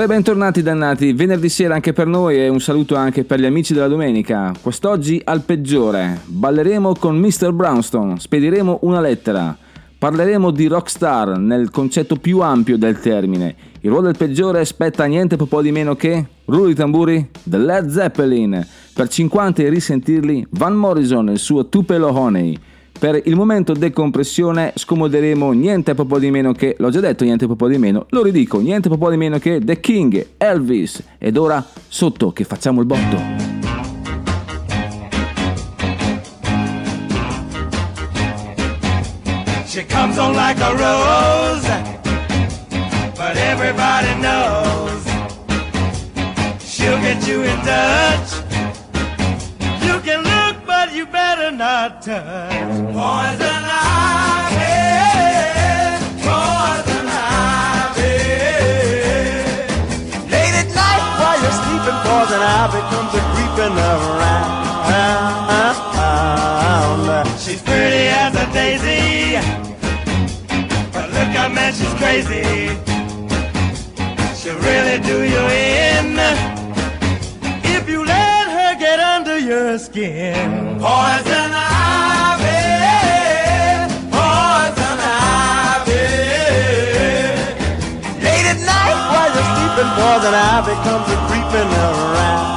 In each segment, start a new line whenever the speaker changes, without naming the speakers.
E bentornati dannati, venerdì sera anche per noi e un saluto anche per gli amici della domenica. Quest'oggi al peggiore. Balleremo con Mr. Brownstone, spediremo una lettera. Parleremo di rockstar nel concetto più ampio del termine. Il ruolo del peggiore spetta niente po' di meno che rullo i tamburi The Led Zeppelin. Per 50 e risentirli Van Morrison e il suo Tupelo Honey. Per il momento decompressione scomoderemo niente po' di meno che, l'ho già detto niente po' di meno, lo ridico, niente po' di meno che The King, Elvis. Ed ora sotto che facciamo il botto.
She comes on like a rose, but everybody knows she'll get you in touch. Not touch. Poison ivy, poison ivy. Late at night while you're sleeping, poison ivy comes a creeping around. She's pretty as a daisy, but look out, man, she's crazy. She'll really do you in your skin. Poison ivy, poison ivy. Late at night while you're sleeping, poison ivy comes a creeping around.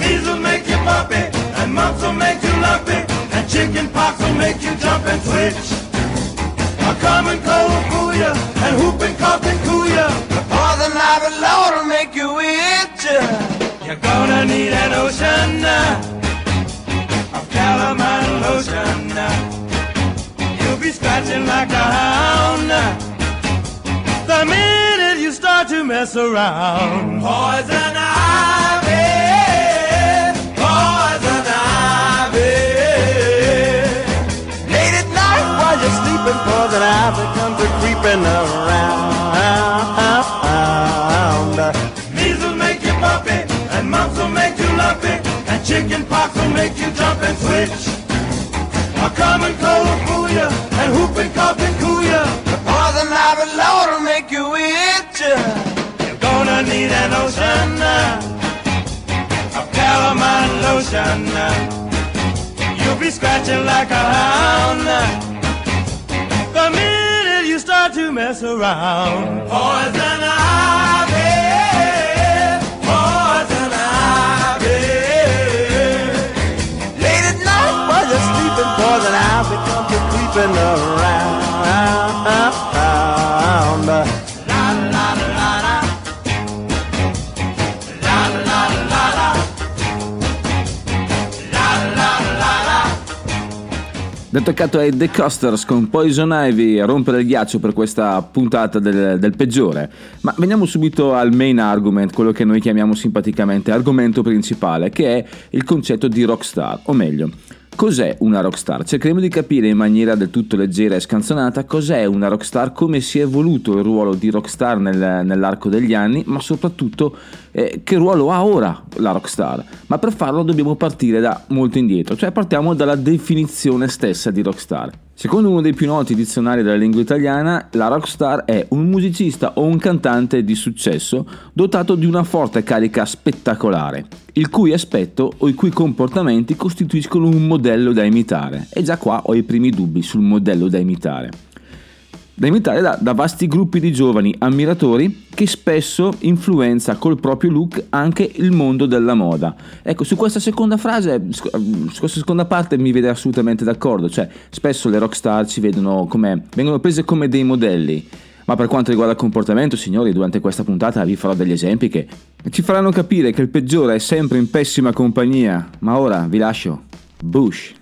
Measles make you puppy, and mumps will make you lumpy, and chicken pox will make you jump and twitch. A common cold will fool ya, and whooping cough can cool. The poison ivy lord will make you itch. You're gonna need an ocean uh, of calamine lotion. uh. You'll be scratching like a hound uh, the minute you start to mess around. Poison ivy, poison ivy. Late at night while you're sleeping, poison ivy comes a creeping around. And chicken pox will make you jump and switch. A common cold will fool you, and whooping cough can cool you. The poison ivy lord will make you itch. You're gonna need an ocean uh, of calamine lotion. uh. You'll be scratching like a hound uh, the minute you start to mess around. Poison ivy,
Attaccato ai The Costers con Poison Ivy a rompere il ghiaccio per questa puntata del, del peggiore. Ma veniamo subito al main argument, quello che noi chiamiamo simpaticamente argomento principale, che è il concetto di rockstar, o meglio. Cos'è una rockstar? Cercheremo di capire in maniera del tutto leggera e scanzonata cos'è una rockstar, come si è evoluto il ruolo di rockstar nel- nell'arco degli anni, ma soprattutto eh, che ruolo ha ora la rockstar. Ma per farlo dobbiamo partire da molto indietro, cioè partiamo dalla definizione stessa di rockstar. Secondo uno dei più noti dizionari della lingua italiana, la rockstar è un musicista o un cantante di successo dotato di una forte carica spettacolare, il cui aspetto o i cui comportamenti costituiscono un modello da imitare. E già qua ho i primi dubbi sul modello da imitare da imitare da, da vasti gruppi di giovani ammiratori che spesso influenza col proprio look anche il mondo della moda. Ecco, su questa seconda frase, su questa seconda parte mi vede assolutamente d'accordo, cioè spesso le rockstar ci vedono come, vengono prese come dei modelli. Ma per quanto riguarda il comportamento, signori, durante questa puntata vi farò degli esempi che ci faranno capire che il peggiore è sempre in pessima compagnia. Ma ora vi lascio. Bush.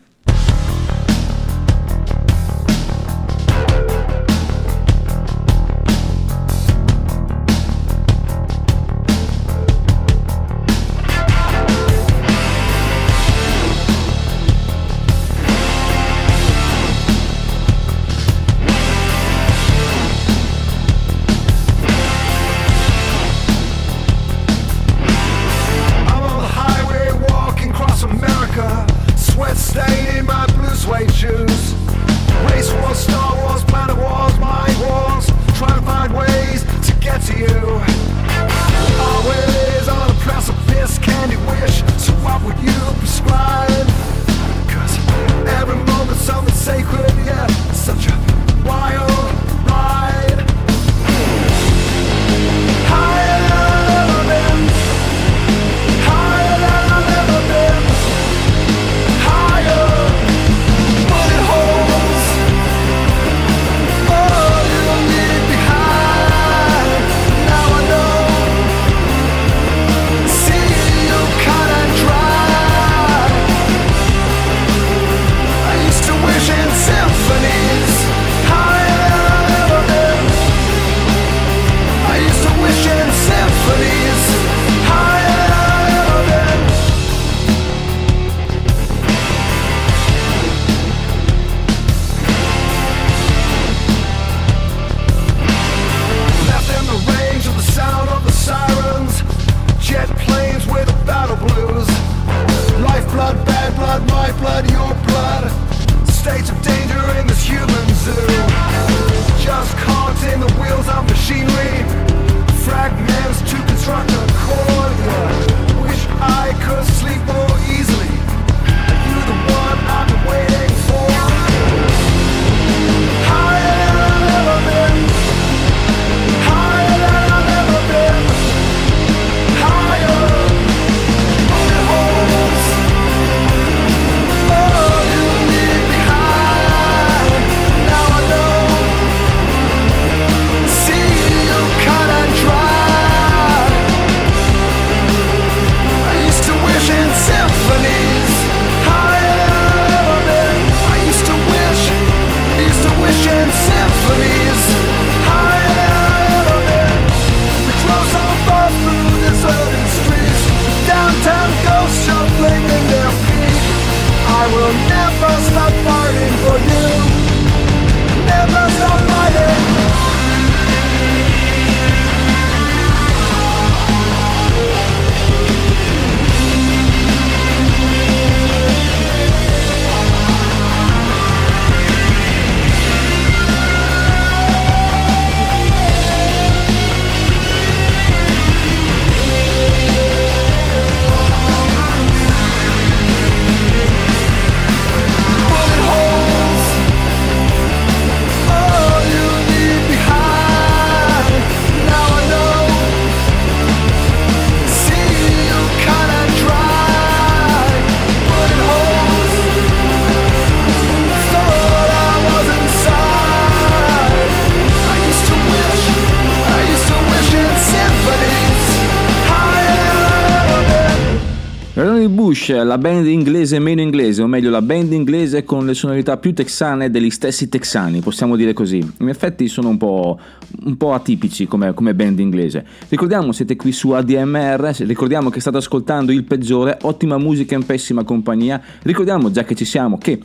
La band inglese meno inglese, o meglio la band inglese con le sonorità più texane degli stessi texani, possiamo dire così. In effetti sono un po', un po atipici come, come band inglese. Ricordiamo, siete qui su ADMR, ricordiamo che state ascoltando il peggiore, ottima musica in pessima compagnia. Ricordiamo, già che ci siamo, che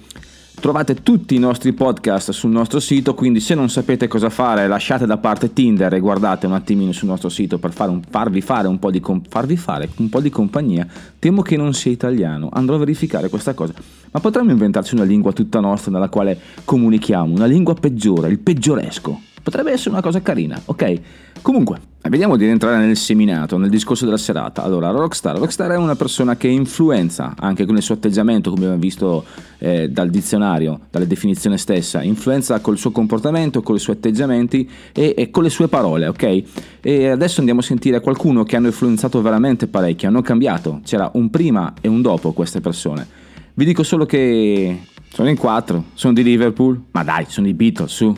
Trovate tutti i nostri podcast sul nostro sito, quindi se non sapete cosa fare lasciate da parte Tinder e guardate un attimino sul nostro sito per fare un, farvi, fare un, di, farvi fare un po' di compagnia. Temo che non sia italiano, andrò a verificare questa cosa. Ma potremmo inventarci una lingua tutta nostra nella quale comunichiamo, una lingua peggiore, il peggioresco. Potrebbe essere una cosa carina, ok? Comunque, vediamo di rientrare nel seminato, nel discorso della serata. Allora, Rockstar. Rockstar è una persona che influenza anche con il suo atteggiamento, come abbiamo visto eh, dal dizionario, dalle definizioni stessa, influenza col suo comportamento, con i suoi atteggiamenti e, e, con le sue parole, ok? E adesso andiamo a sentire qualcuno che hanno influenzato veramente parecchio, hanno cambiato. C'era un prima e un dopo queste persone. Vi dico solo che sono in quattro, sono di Liverpool, ma dai, sono i Beatles, su.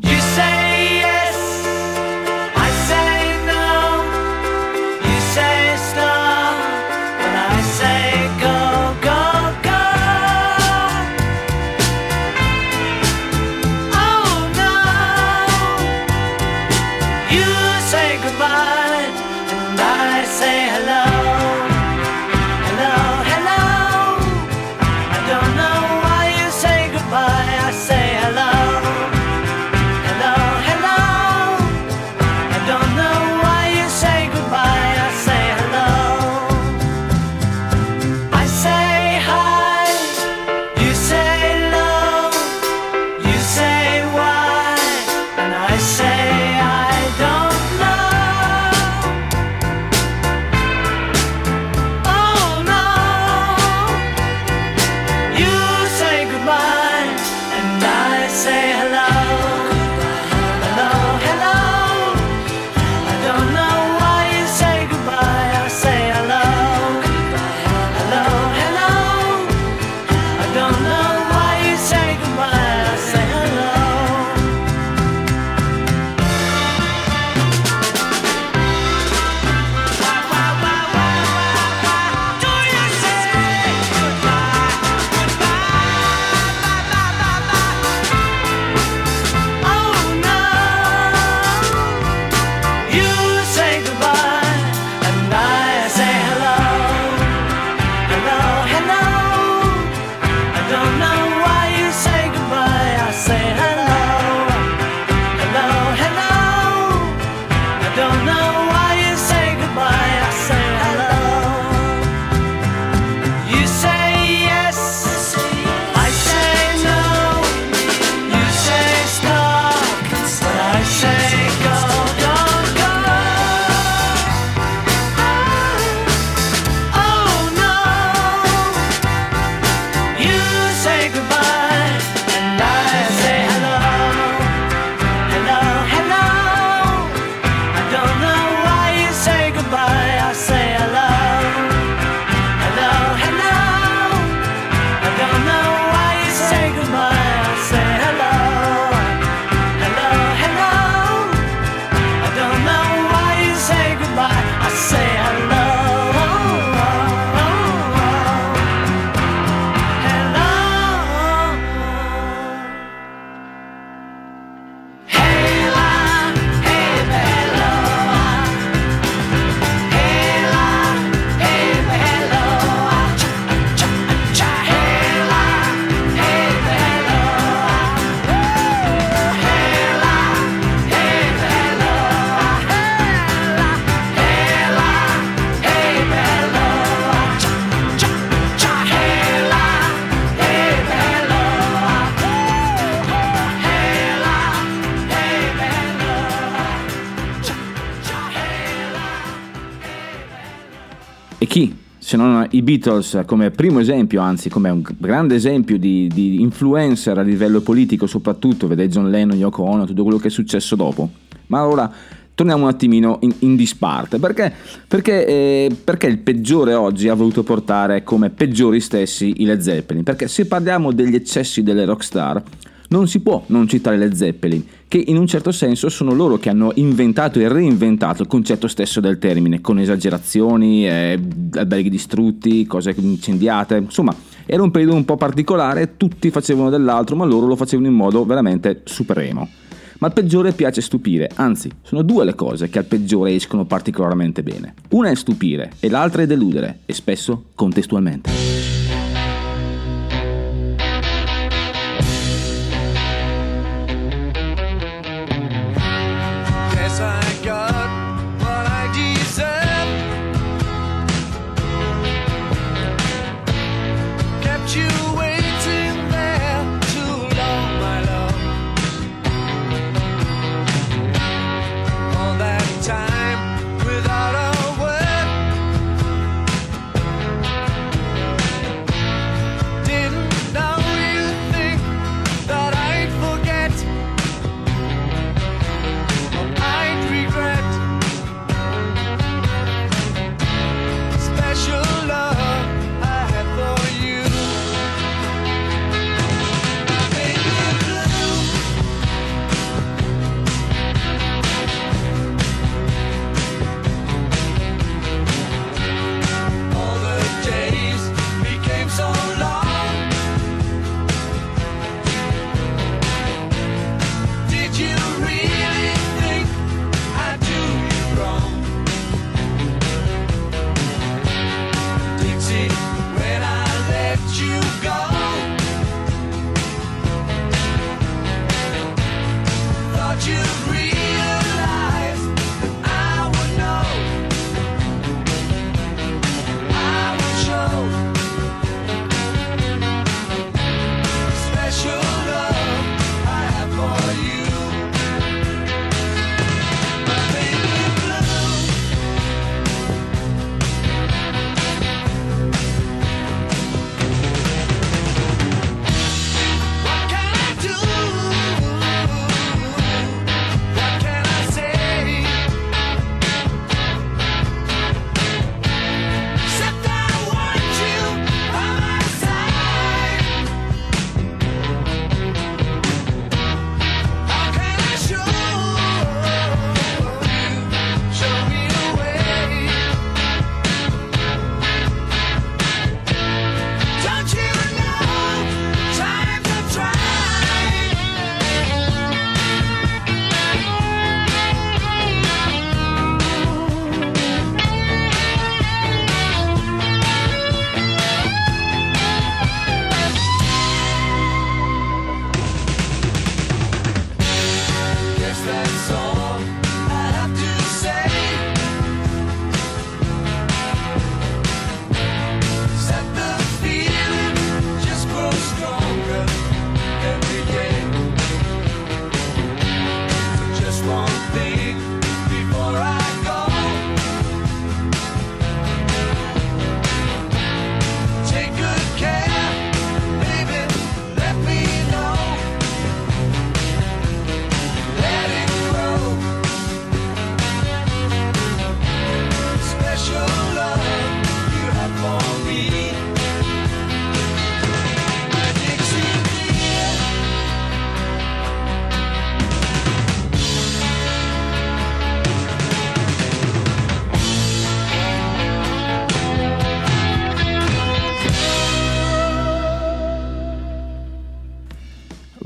Beatles come primo esempio, anzi come un grande esempio di, di influencer a livello politico soprattutto, vedete John Lennon, Yoko Ono, tutto quello che è successo dopo. Ma ora torniamo un attimino in, in disparte, perché, perché, eh, perché il peggiore oggi ha voluto portare come peggiori stessi i Led Zeppelin? Perché se parliamo degli eccessi delle rockstar,
Non si può non citare le Zeppelin, che in un certo senso sono loro che hanno inventato e reinventato il concetto stesso del termine, con esagerazioni, eh, alberghi distrutti, cose incendiate, insomma era un periodo un po' particolare, tutti facevano dell'altro, ma loro lo facevano in modo veramente supremo. Ma al peggiore piace stupire, anzi, sono due le cose che al peggiore escono particolarmente bene. Una è stupire e l'altra è deludere, e spesso contestualmente.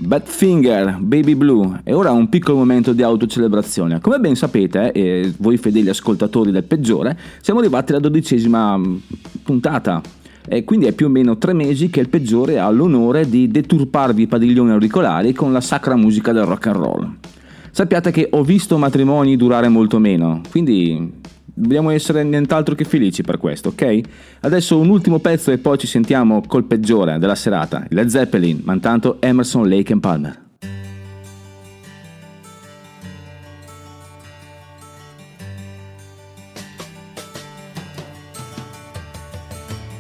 Badfinger, Baby Blue e ora un piccolo momento di autocelebrazione. Come ben sapete, e voi fedeli ascoltatori del peggiore, siamo arrivati alla dodicesima mm, puntata e quindi è più o meno tre mesi che il peggiore ha l'onore di deturparvi i padiglioni auricolari con la sacra musica del rock and roll. Sappiate che ho visto matrimoni durare molto meno, quindi dobbiamo essere nient'altro che felici per questo, ok? Adesso un ultimo pezzo e poi ci sentiamo col peggiore della serata, Led Zeppelin, ma intanto Emerson, Lake and Palmer.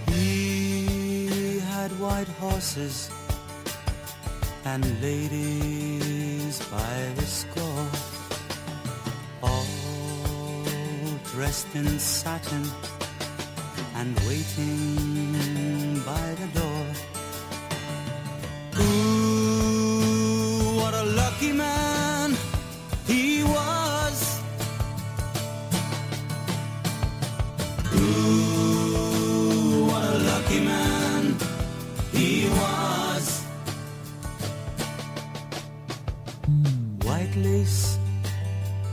He had white horses and ladies by the dressed in satin and waiting by the door. Ooh, what a lucky man he was. Ooh, what a lucky man he was. White lace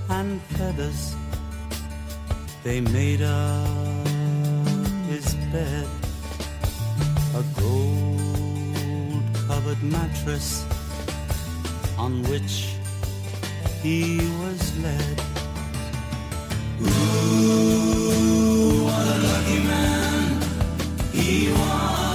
and feathers, they made up his bed. A gold covered mattress on which he was led. Ooh, what a lucky man he was.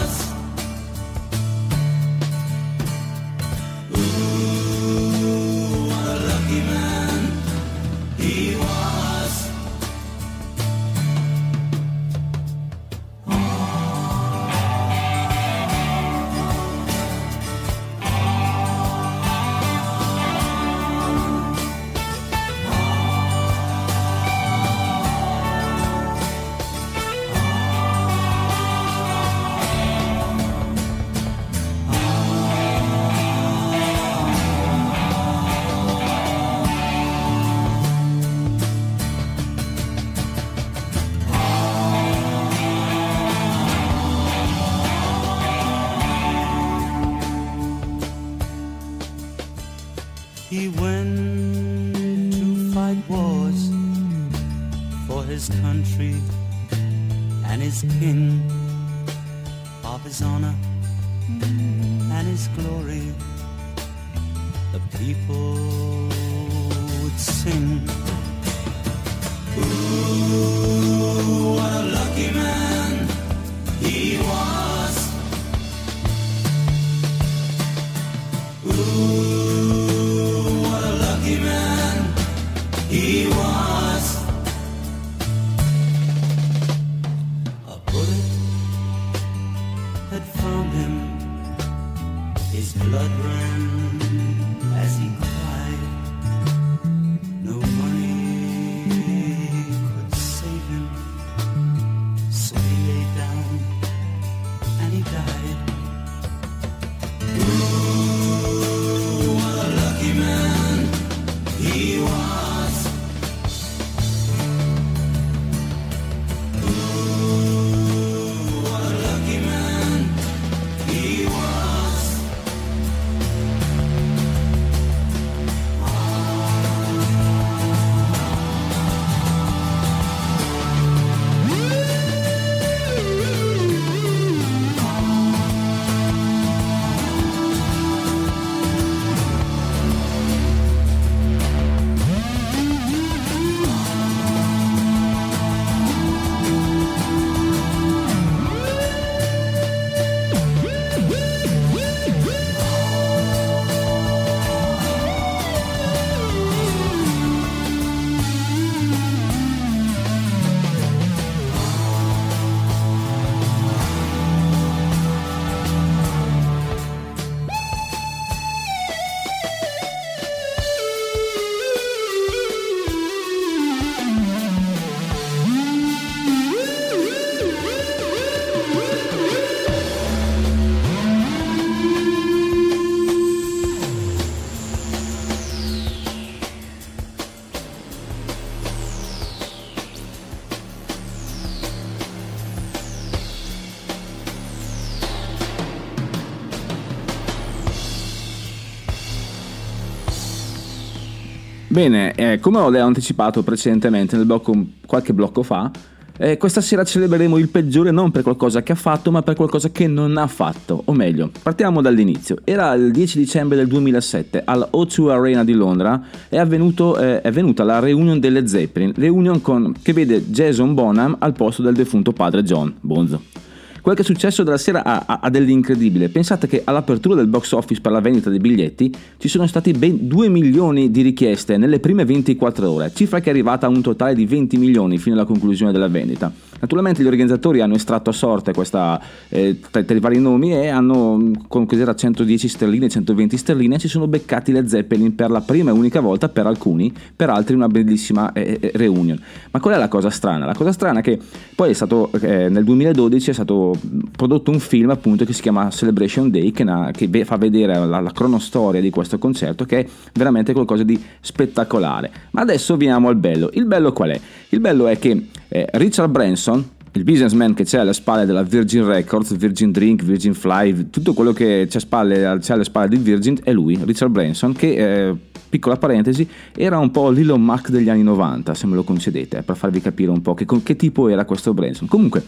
Bene, eh, come ho anticipato precedentemente blocco, qualche blocco fa, eh, questa sera celebreremo il peggiore non per qualcosa che ha fatto, ma per qualcosa che non ha fatto. O meglio, partiamo dall'inizio. Era il 10 dicembre del 2007 al O2 Arena di Londra è, avvenuto, eh, è avvenuta la reunion delle Zeppelin, reunion con, che vede Jason Bonham al posto del defunto padre John Bonzo. Quel che è successo della sera ha, ha- dell'incredibile. Pensate che all'apertura del box office per la vendita dei biglietti ci sono stati ben 2 milioni di richieste nelle prime 24 ore, cifra che è arrivata a un totale di 20 milioni fino alla conclusione della vendita. Naturalmente gli organizzatori hanno estratto a sorte questa, eh, tra, tra i vari nomi e hanno, con cos'era 110 sterline, 120 sterline, si sono beccati le Zeppelin per la prima e unica volta per alcuni, per altri una bellissima eh, eh, reunion. Ma qual è la cosa strana? La cosa strana è che poi è stato, eh, nel 2012 è stato prodotto un film appunto che si chiama Celebration Day che, na- che ve- fa vedere la, la cronostoria di questo concerto che è veramente qualcosa di spettacolare. Ma adesso veniamo al bello. Il bello qual è? Il bello è che eh, Richard Branson, il businessman che c'è alle spalle della Virgin Records, Virgin Drink, Virgin Fly, tutto quello che c'è, spalle- c'è alle spalle di Virgin è lui, Richard Branson, che, eh, piccola parentesi, era un po' l'Elon Musk degli anni 90, se me lo concedete, per farvi capire un po' che, che tipo era questo Branson. Comunque,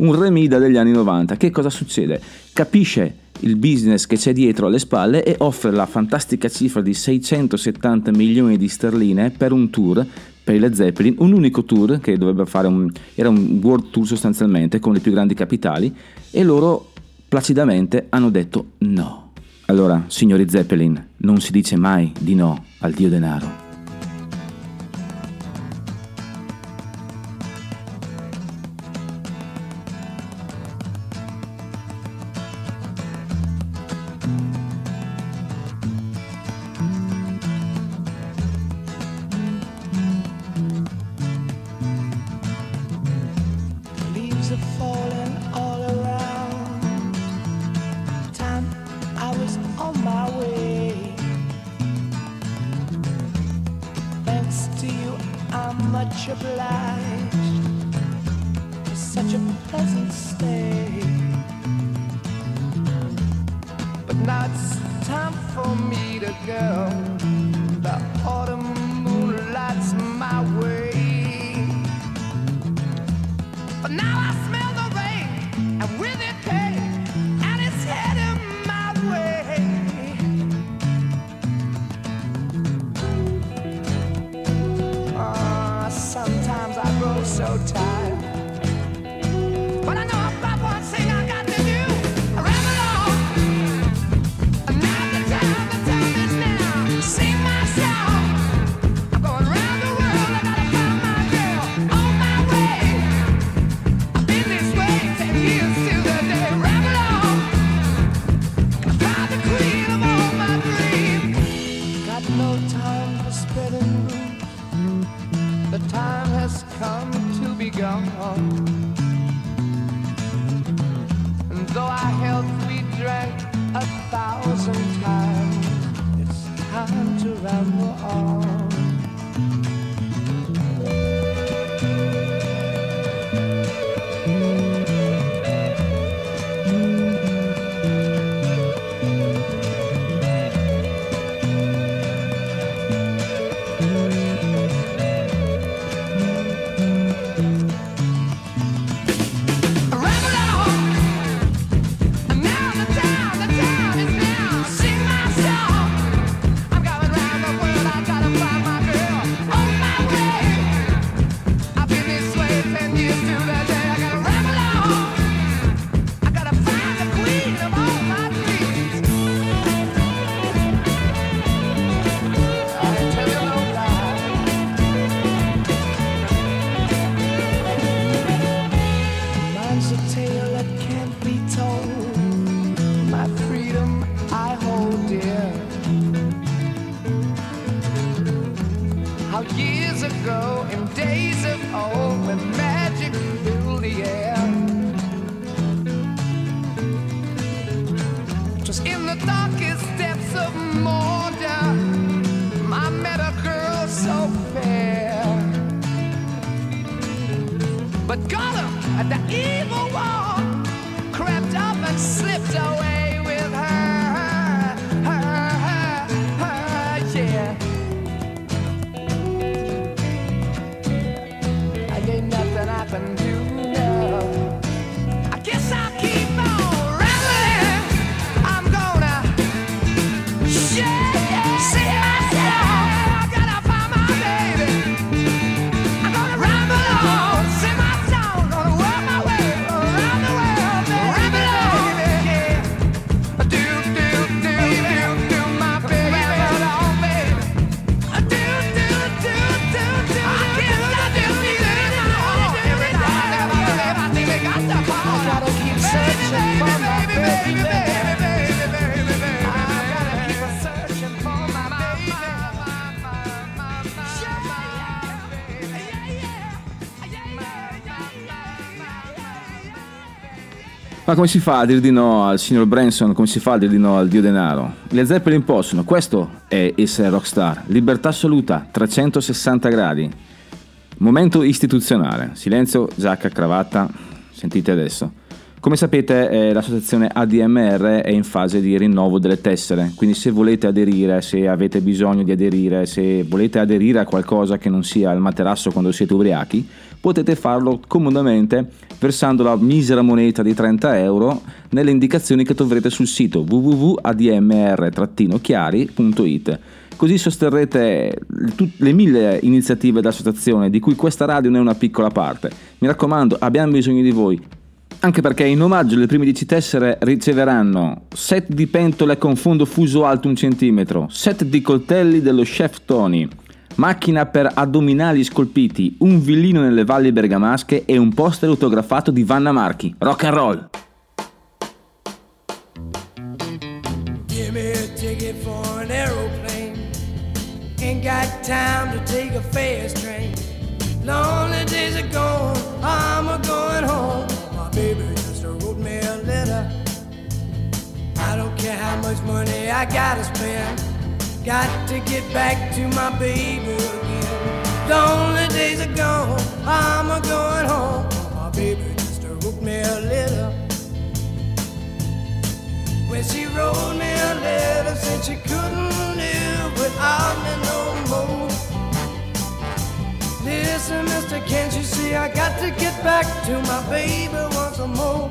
un remida degli anni 90, che cosa succede? Capisce il business che c'è dietro alle spalle e offre la fantastica cifra di 670 milioni di sterline per un tour per i Led Zeppelin, un unico tour che dovrebbe fare un, era un world tour sostanzialmente con le più grandi capitali e loro placidamente hanno detto no. Allora, signori Zeppelin, non si dice mai di no al dio denaro.
Now I How years ago, in days of old, when magic filled the air. Just in the darkest depths of Mordor, I met a girl so fair. But Gollum, the evil one, crept up and slipped
Ma come si fa a dire di no al signor Branson? Come si fa a dire di no al dio denaro? Le Zeppelin possono, questo è essere rockstar. Libertà assoluta, 360 gradi. Momento istituzionale. Silenzio, giacca, cravatta. Sentite adesso. Come sapete eh, l'associazione ADMR è in fase di rinnovo delle tessere, quindi se volete aderire, se avete bisogno di aderire, se volete aderire a qualcosa che non sia il materasso quando siete ubriachi, potete farlo comodamente versando la misera moneta di 30 euro nelle indicazioni che troverete sul sito www.admr-chiari.it. Così sosterrete le mille iniziative dell'associazione, di cui questa radio ne è una piccola parte. Mi raccomando, abbiamo bisogno di voi. Anche perché in omaggio le prime 10 tessere riceveranno set di pentole con fondo fuso alto un centimetro, set di coltelli dello chef Tony, macchina per addominali scolpiti, un villino nelle valli bergamasche e un poster autografato di Vanna Marchi. Rock and roll!
I gotta spend. Got to get back to my baby again. Lonely days are gone, I'm a going home. My baby just wrote me a letter. When she wrote me a letter, said she couldn't live without me no more. Listen, mister, can't you see I got to get back to my baby once more?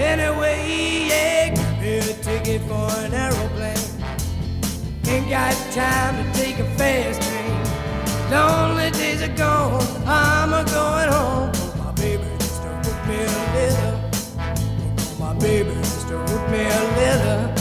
Anyway, yeah, me a ticket for an aeroplane. Ain't got time to take a fast train. Lonely days are gone, I'm a going home. My baby just wrote me a letter. My baby just wrote me a letter.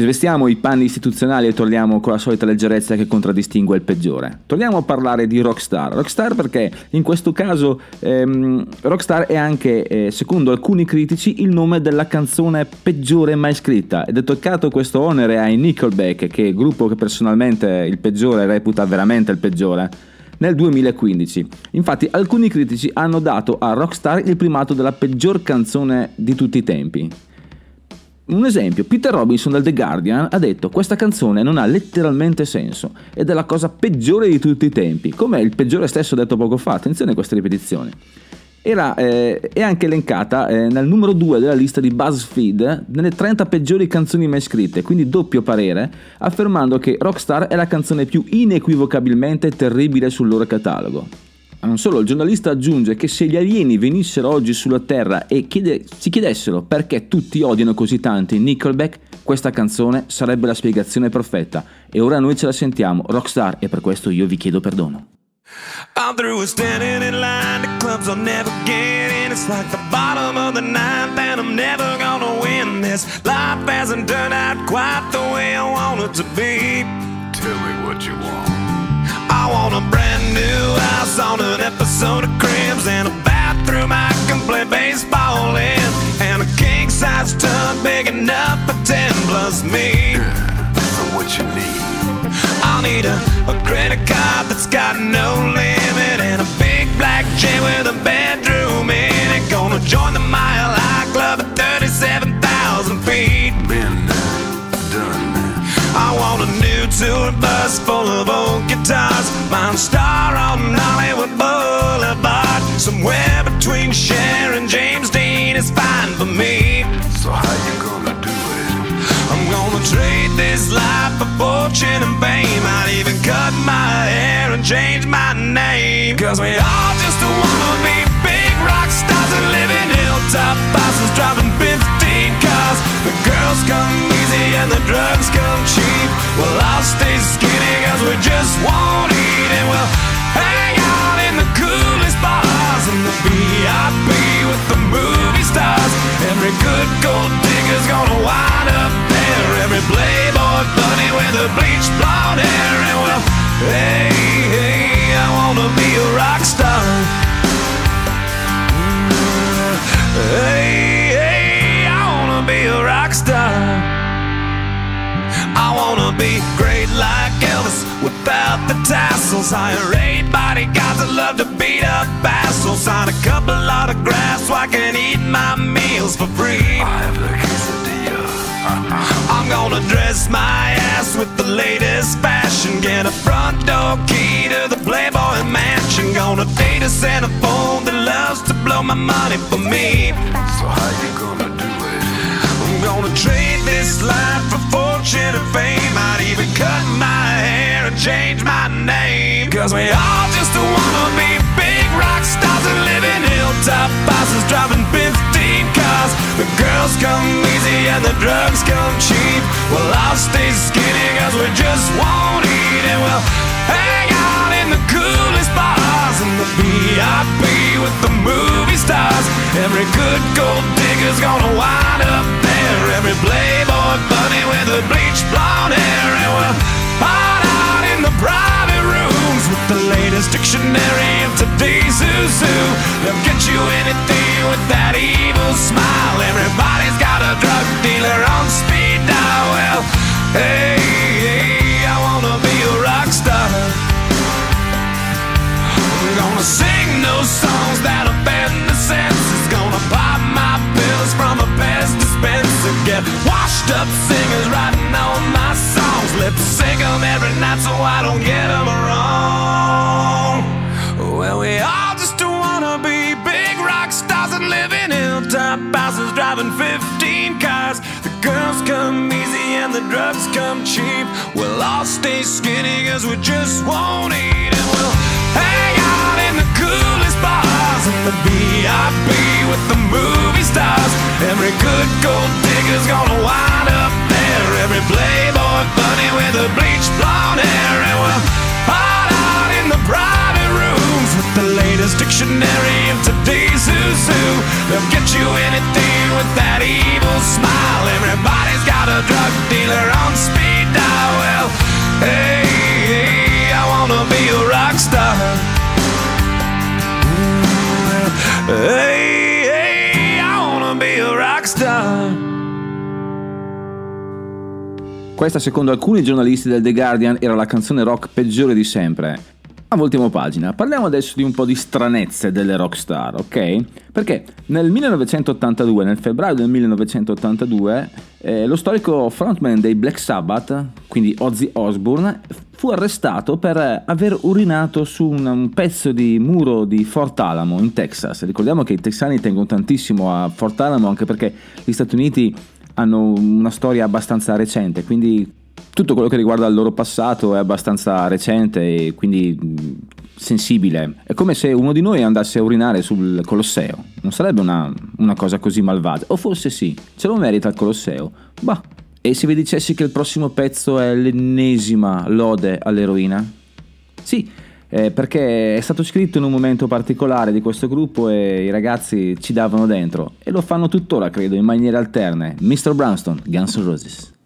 Svestiamo i panni istituzionali e torniamo con la solita leggerezza che contraddistingue il peggiore. Torniamo a parlare di Rockstar. Rockstar perché in questo caso ehm, Rockstar è anche, eh, secondo alcuni critici, il nome della canzone peggiore mai scritta ed è toccato questo onere ai Nickelback, che è il gruppo che personalmente il peggiore reputa veramente il peggiore nel 2015. Infatti alcuni critici hanno dato a Rockstar il primato della peggior canzone di tutti i tempi. Un esempio, Peter Robinson del The Guardian ha detto questa canzone non ha letteralmente senso ed è la cosa peggiore di tutti i tempi, come il peggiore stesso detto poco fa, attenzione a queste ripetizioni. Era, eh, è anche elencata eh, nel numero 2 della lista di BuzzFeed nelle 30 peggiori canzoni mai scritte, quindi doppio parere, affermando che Rockstar è la canzone più inequivocabilmente terribile sul loro catalogo. Non solo, il giornalista aggiunge che se gli alieni venissero oggi sulla Terra e chiede- si chiedessero perché tutti odiano così tanto i Nickelback, questa canzone sarebbe la spiegazione perfetta. E ora noi ce la sentiamo, Rockstar, e per questo io vi chiedo perdono.
I'm through standing in line to clubs I'll never get in. It's like the bottom of the ninth, and I'm never gonna win this. Life hasn't turned out quite the way I want it to be.
Tell me what you want.
I want a brand new house on an episode of Cribs and a bathroom I can play baseball in, and a king size tub big enough for ten plus me.
So what you need?
I'll need a, a credit card that's got no limit and a big black chain with a bedroom in it. Gonna join the Mile a bus full of old guitars. Mine star on Hollywood Boulevard. Somewhere between Cher and James Dean is fine for me.
So how you gonna do it?
I'm gonna trade this life for fortune and fame. I'd even cut my hair and change my name. Cause we all just wanna be big rock stars and live in hilltop houses driving 15 cars. The girls come easy and the drugs come cheap. Well, I'll stay skinny cause we just won't eat and we'll hang out in the coolest bars and the VIP with the movie stars. Every good gold digger's gonna wind up there. Every playboy bunny with a bleached blonde hair and well, hey, hey, I wanna be a rock star. Mm, hey, hey, I wanna be a rock star. I wanna be great like Elvis without the tassels. Hire eight bodyguards that love to beat up assholes. Sign a couple autographs so I can eat my meals for free.
I have the quesadilla.
I'm gonna dress my ass with the latest fashion. Get a front door key to the Playboy Mansion. Gonna date a Santa phone that loves to blow my money for me.
So how you gonna do it?
I'm gonna trade this life for fortune and fame. I'd even cut my hair and change my name. Cause we all just wanna be big rock stars and live in hilltop houses driving 15 cars. The girls come easy and the drugs come cheap. Well, I'll stay skinny cause we just won't eat and we'll hang out in the coolest bars and the VIP with the movie stars. Every good gold digger's gonna wind up there. Every playboy bunny with a bleached blonde hair. And we'll hide out in the private rooms with the latest dictionary of today's zoo. They'll get you anything with that evil smile. Everybody's got a drug dealer on speed dial. Well, hey, hey I wanna be a rock star. I'm gonna sing those songs that offend Washed up singers writing all my songs. Lip sync 'em every night so I don't get 'em wrong. Well, we all just wanna be big rock stars and live in hilltop houses driving 15 cars. The girls come easy and the drugs come cheap. We'll all stay skinny cause we just won't eat and we'll hang out in the coolest bars and the VIP with the movie stars. Every good gold digger's gonna wind up there. Every playboy bunny with a bleached blonde hair and we'll hide out in the private rooms with the latest dictionary of today's who's who. They'll get you anything with that evil smile. Everybody's got a drug dealer on speed dial. Well, hey, hey I wanna be a rock star. Hey, hey, I wanna be a rock star.
Questa, secondo alcuni giornalisti del The Guardian, era la canzone rock peggiore di sempre. Voltiamo pagina, parliamo adesso di un po' di stranezze delle rockstar, ok? Perché nel 1982, nel febbraio del 1982, eh, lo storico frontman dei Black Sabbath, quindi Ozzy Osbourne, fu arrestato per aver urinato su un, un pezzo di muro di Fort Alamo in Texas. Ricordiamo che i texani tengono tantissimo a Fort Alamo anche perché gli Stati Uniti hanno una storia abbastanza recente, quindi tutto quello che riguarda il loro passato è abbastanza recente e quindi sensibile. È come se uno di noi andasse a urinare sul Colosseo. Non sarebbe una, una cosa così malvagia. O forse sì, ce lo merita il Colosseo. Bah. E se vi dicessi che il prossimo pezzo è l'ennesima lode all'eroina? Sì, eh, perché è stato scritto in un momento particolare di questo gruppo e i ragazzi ci davano dentro. E lo fanno tuttora, credo, in maniere alterne. Mr. Brownstone, Guns N' Roses.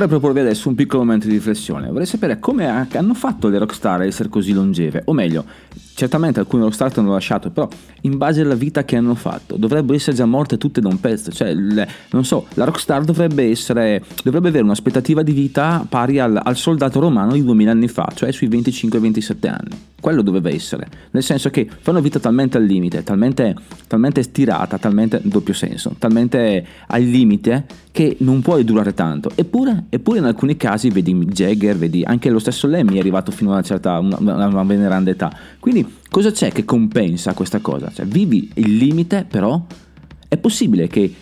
Vorrei proporvi adesso un piccolo momento di riflessione. Vorrei sapere come ha- hanno fatto le rockstar a essere così longeve, o meglio, certamente alcune rockstar hanno lasciato, però in base alla vita che hanno fatto, dovrebbero essere già morte tutte da un pezzo, cioè, il- non so, la rockstar dovrebbe essere, dovrebbe avere un'aspettativa di vita pari al, al soldato romano di 2000 anni fa, cioè sui 25-27 anni. Quello doveva essere, nel senso che fa una vita talmente al limite, talmente, talmente stirata, talmente doppio senso, talmente al limite che non puoi durare tanto. Eppure, eppure in alcuni casi vedi Jagger, vedi anche lo stesso Lemmy è arrivato fino a una certa, una, una veneranda età. Quindi cosa c'è che compensa questa cosa? Cioè vivi il limite, però è possibile che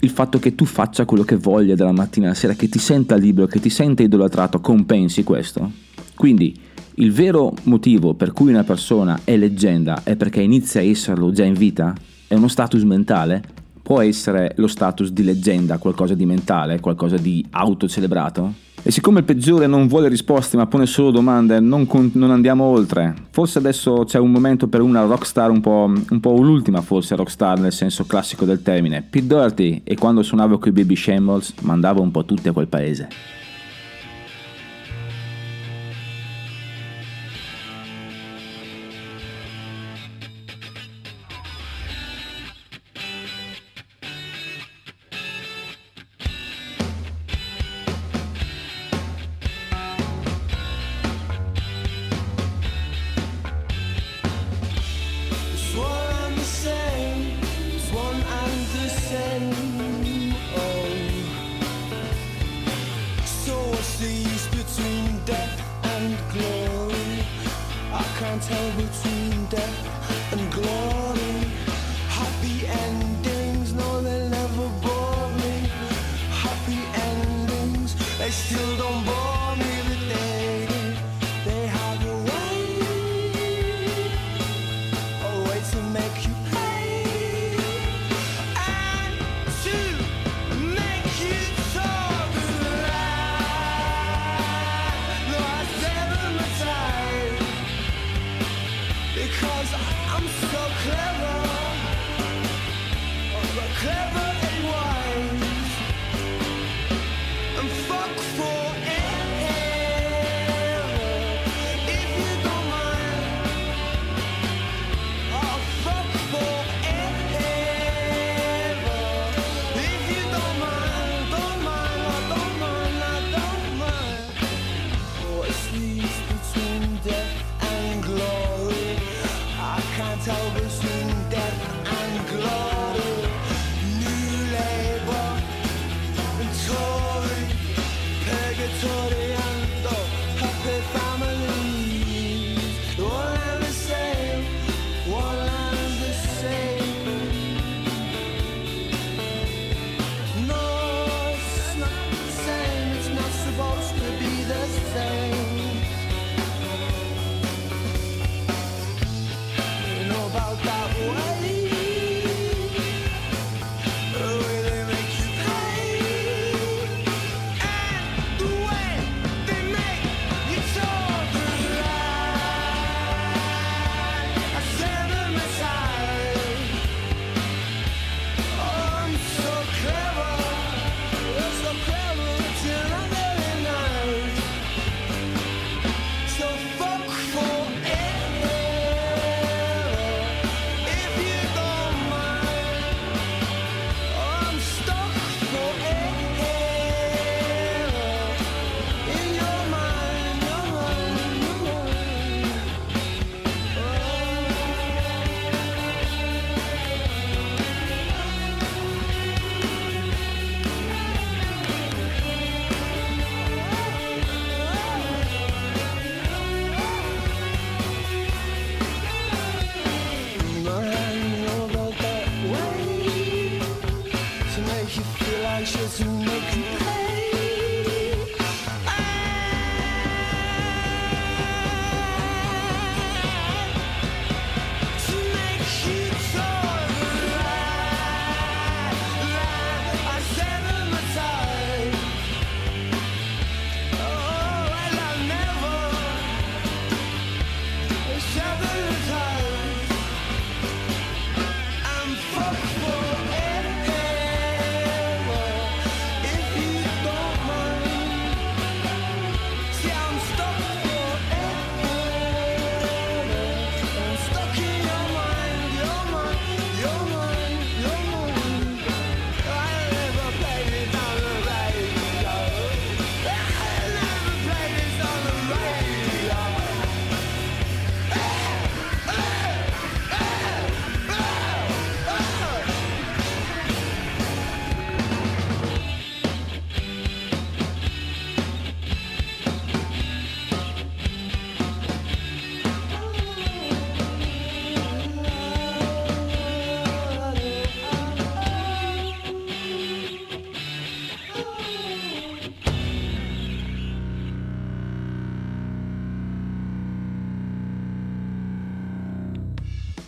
il fatto che tu faccia quello che voglia dalla mattina alla sera, che ti senta libero, che ti senta idolatrato, compensi questo? Quindi il vero motivo per cui una persona è leggenda è perché inizia a esserlo già in vita? È uno status mentale? Può essere lo status di leggenda qualcosa di mentale, qualcosa di autocelebrato? E siccome il peggiore non vuole risposte ma pone solo domande, non, con- non andiamo oltre. Forse adesso c'è un momento per una rockstar un po', un po' l'ultima forse rockstar nel senso classico del termine. Pete Doherty e quando suonavo con i Baby Shambles mandavo un po' tutti a quel paese.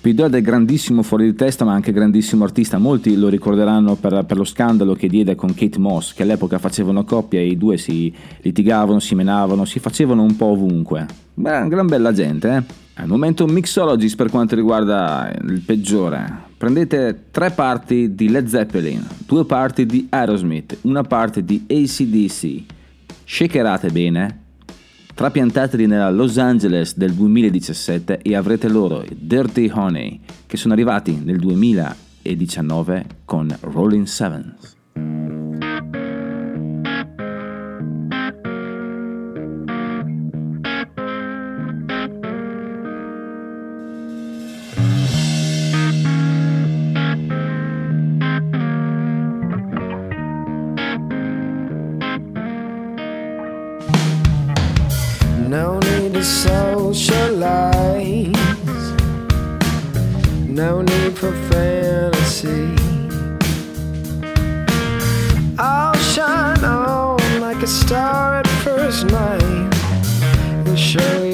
Speedwell è grandissimo fuori di testa ma anche grandissimo artista, molti lo ricorderanno per, per, lo scandalo che diede con Kate Moss che all'epoca facevano coppia e i due si litigavano, si menavano, si facevano un po' ovunque. Beh, gran bella gente, eh? Al momento Mixologist per quanto riguarda il peggiore. Prendete tre parti di Led Zeppelin, due parti di Aerosmith, una parte di ACDC. Shakerate bene Trapiantateli nella Los Angeles del 2017 e avrete loro Dirty Honey, che sono arrivati nel 2019 con Rolling Sevens.
our first night. The
show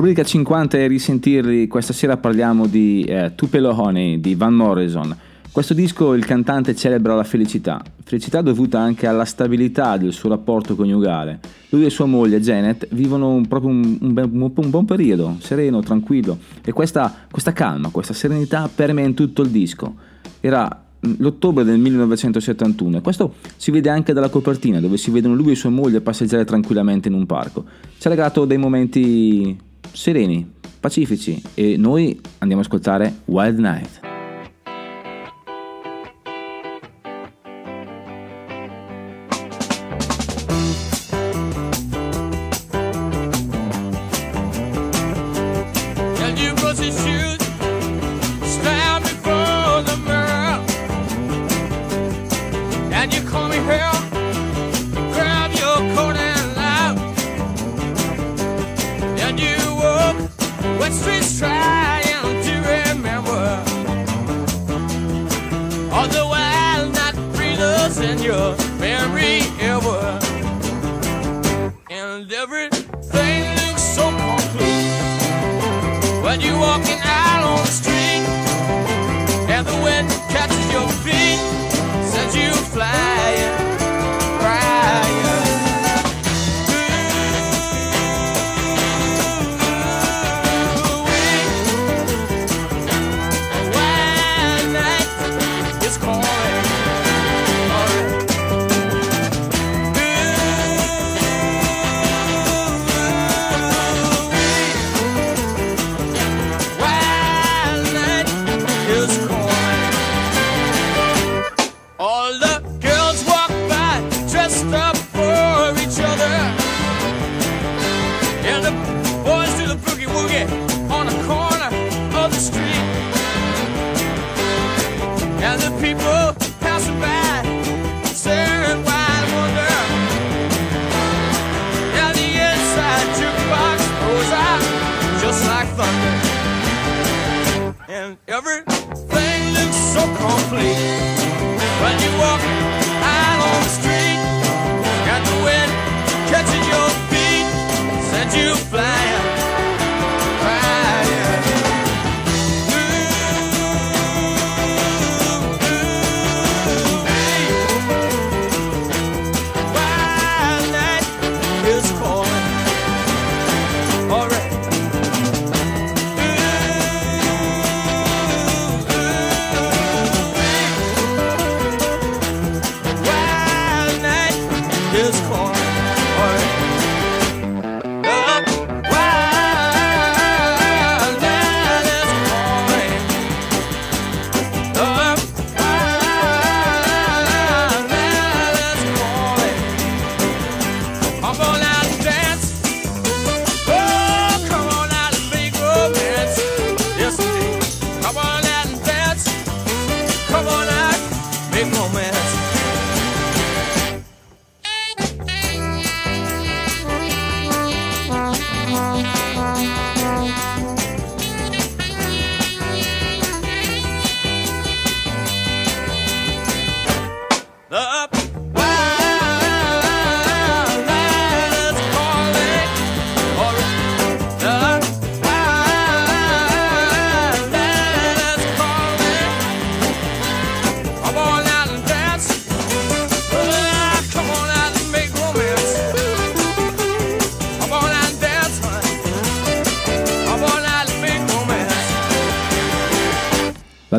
rubrica 50 e risentirli, questa sera parliamo di eh, Tupelo Honey di Van Morrison.
Questo disco il cantante celebra la felicità, felicità dovuta anche alla stabilità del suo rapporto coniugale. Lui e sua moglie Janet vivono un, proprio un, un, un buon periodo, sereno, tranquillo, e questa, questa calma, questa serenità permea in tutto il disco. Era mm, l'ottobre del 1971 e questo si vede anche dalla copertina dove si vedono lui e sua moglie passeggiare tranquillamente in un parco. Ci ha legato dei momenti sereni, pacifici e noi andiamo ad ascoltare Wild Night.
Everything looks so complete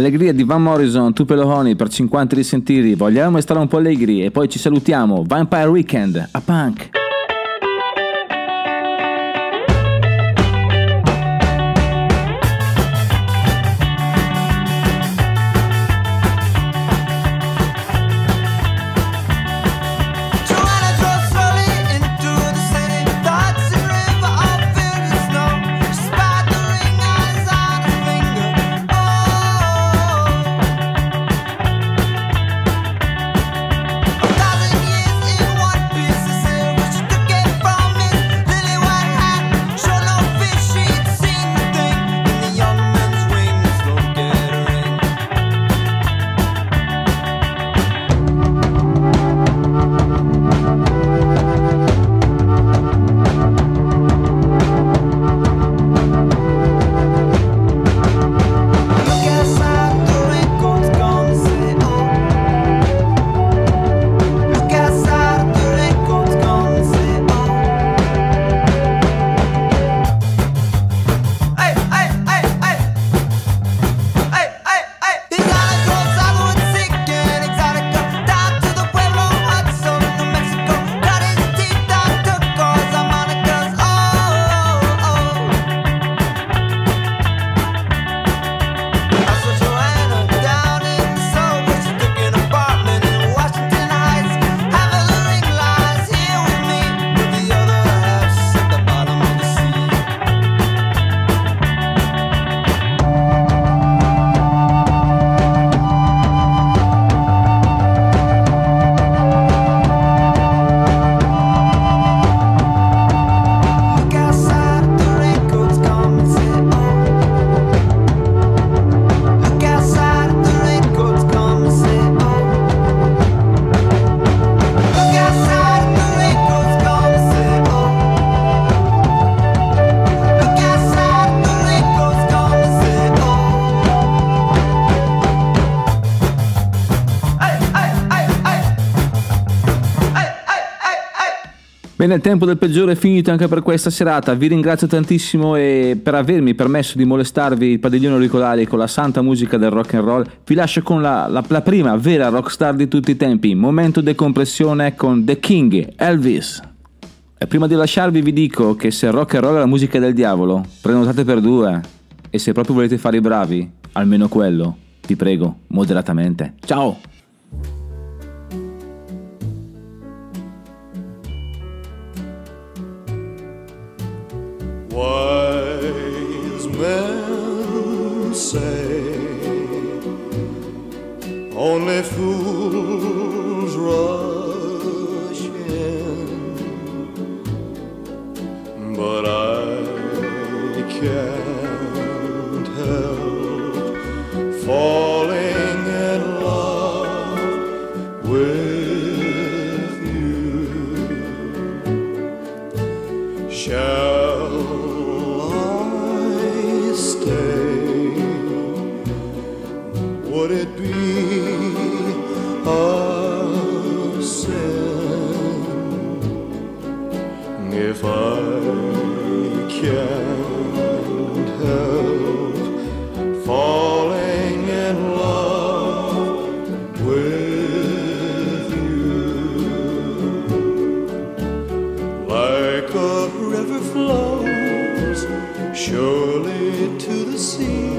L'allegria di Van Morrison, Tupelo Honey per 50 risentiti, vogliamo stare un po' allegri e poi ci salutiamo. Vampire Weekend, a punk. Bene, il tempo del peggiore è finito anche per questa serata. Vi ringrazio tantissimo per avermi permesso di molestarvi il padiglione auricolari con la santa musica del rock and roll. Vi lascio con la, la- la prima vera rockstar di tutti i tempi. Momento decompressione con The King, Elvis. E prima di lasciarvi vi dico che se rock and roll è la musica del diavolo, prenotate per due. E se proprio volete fare i bravi, almeno quello, vi prego, moderatamente. Ciao!
Only fools like a river flows surely to the sea.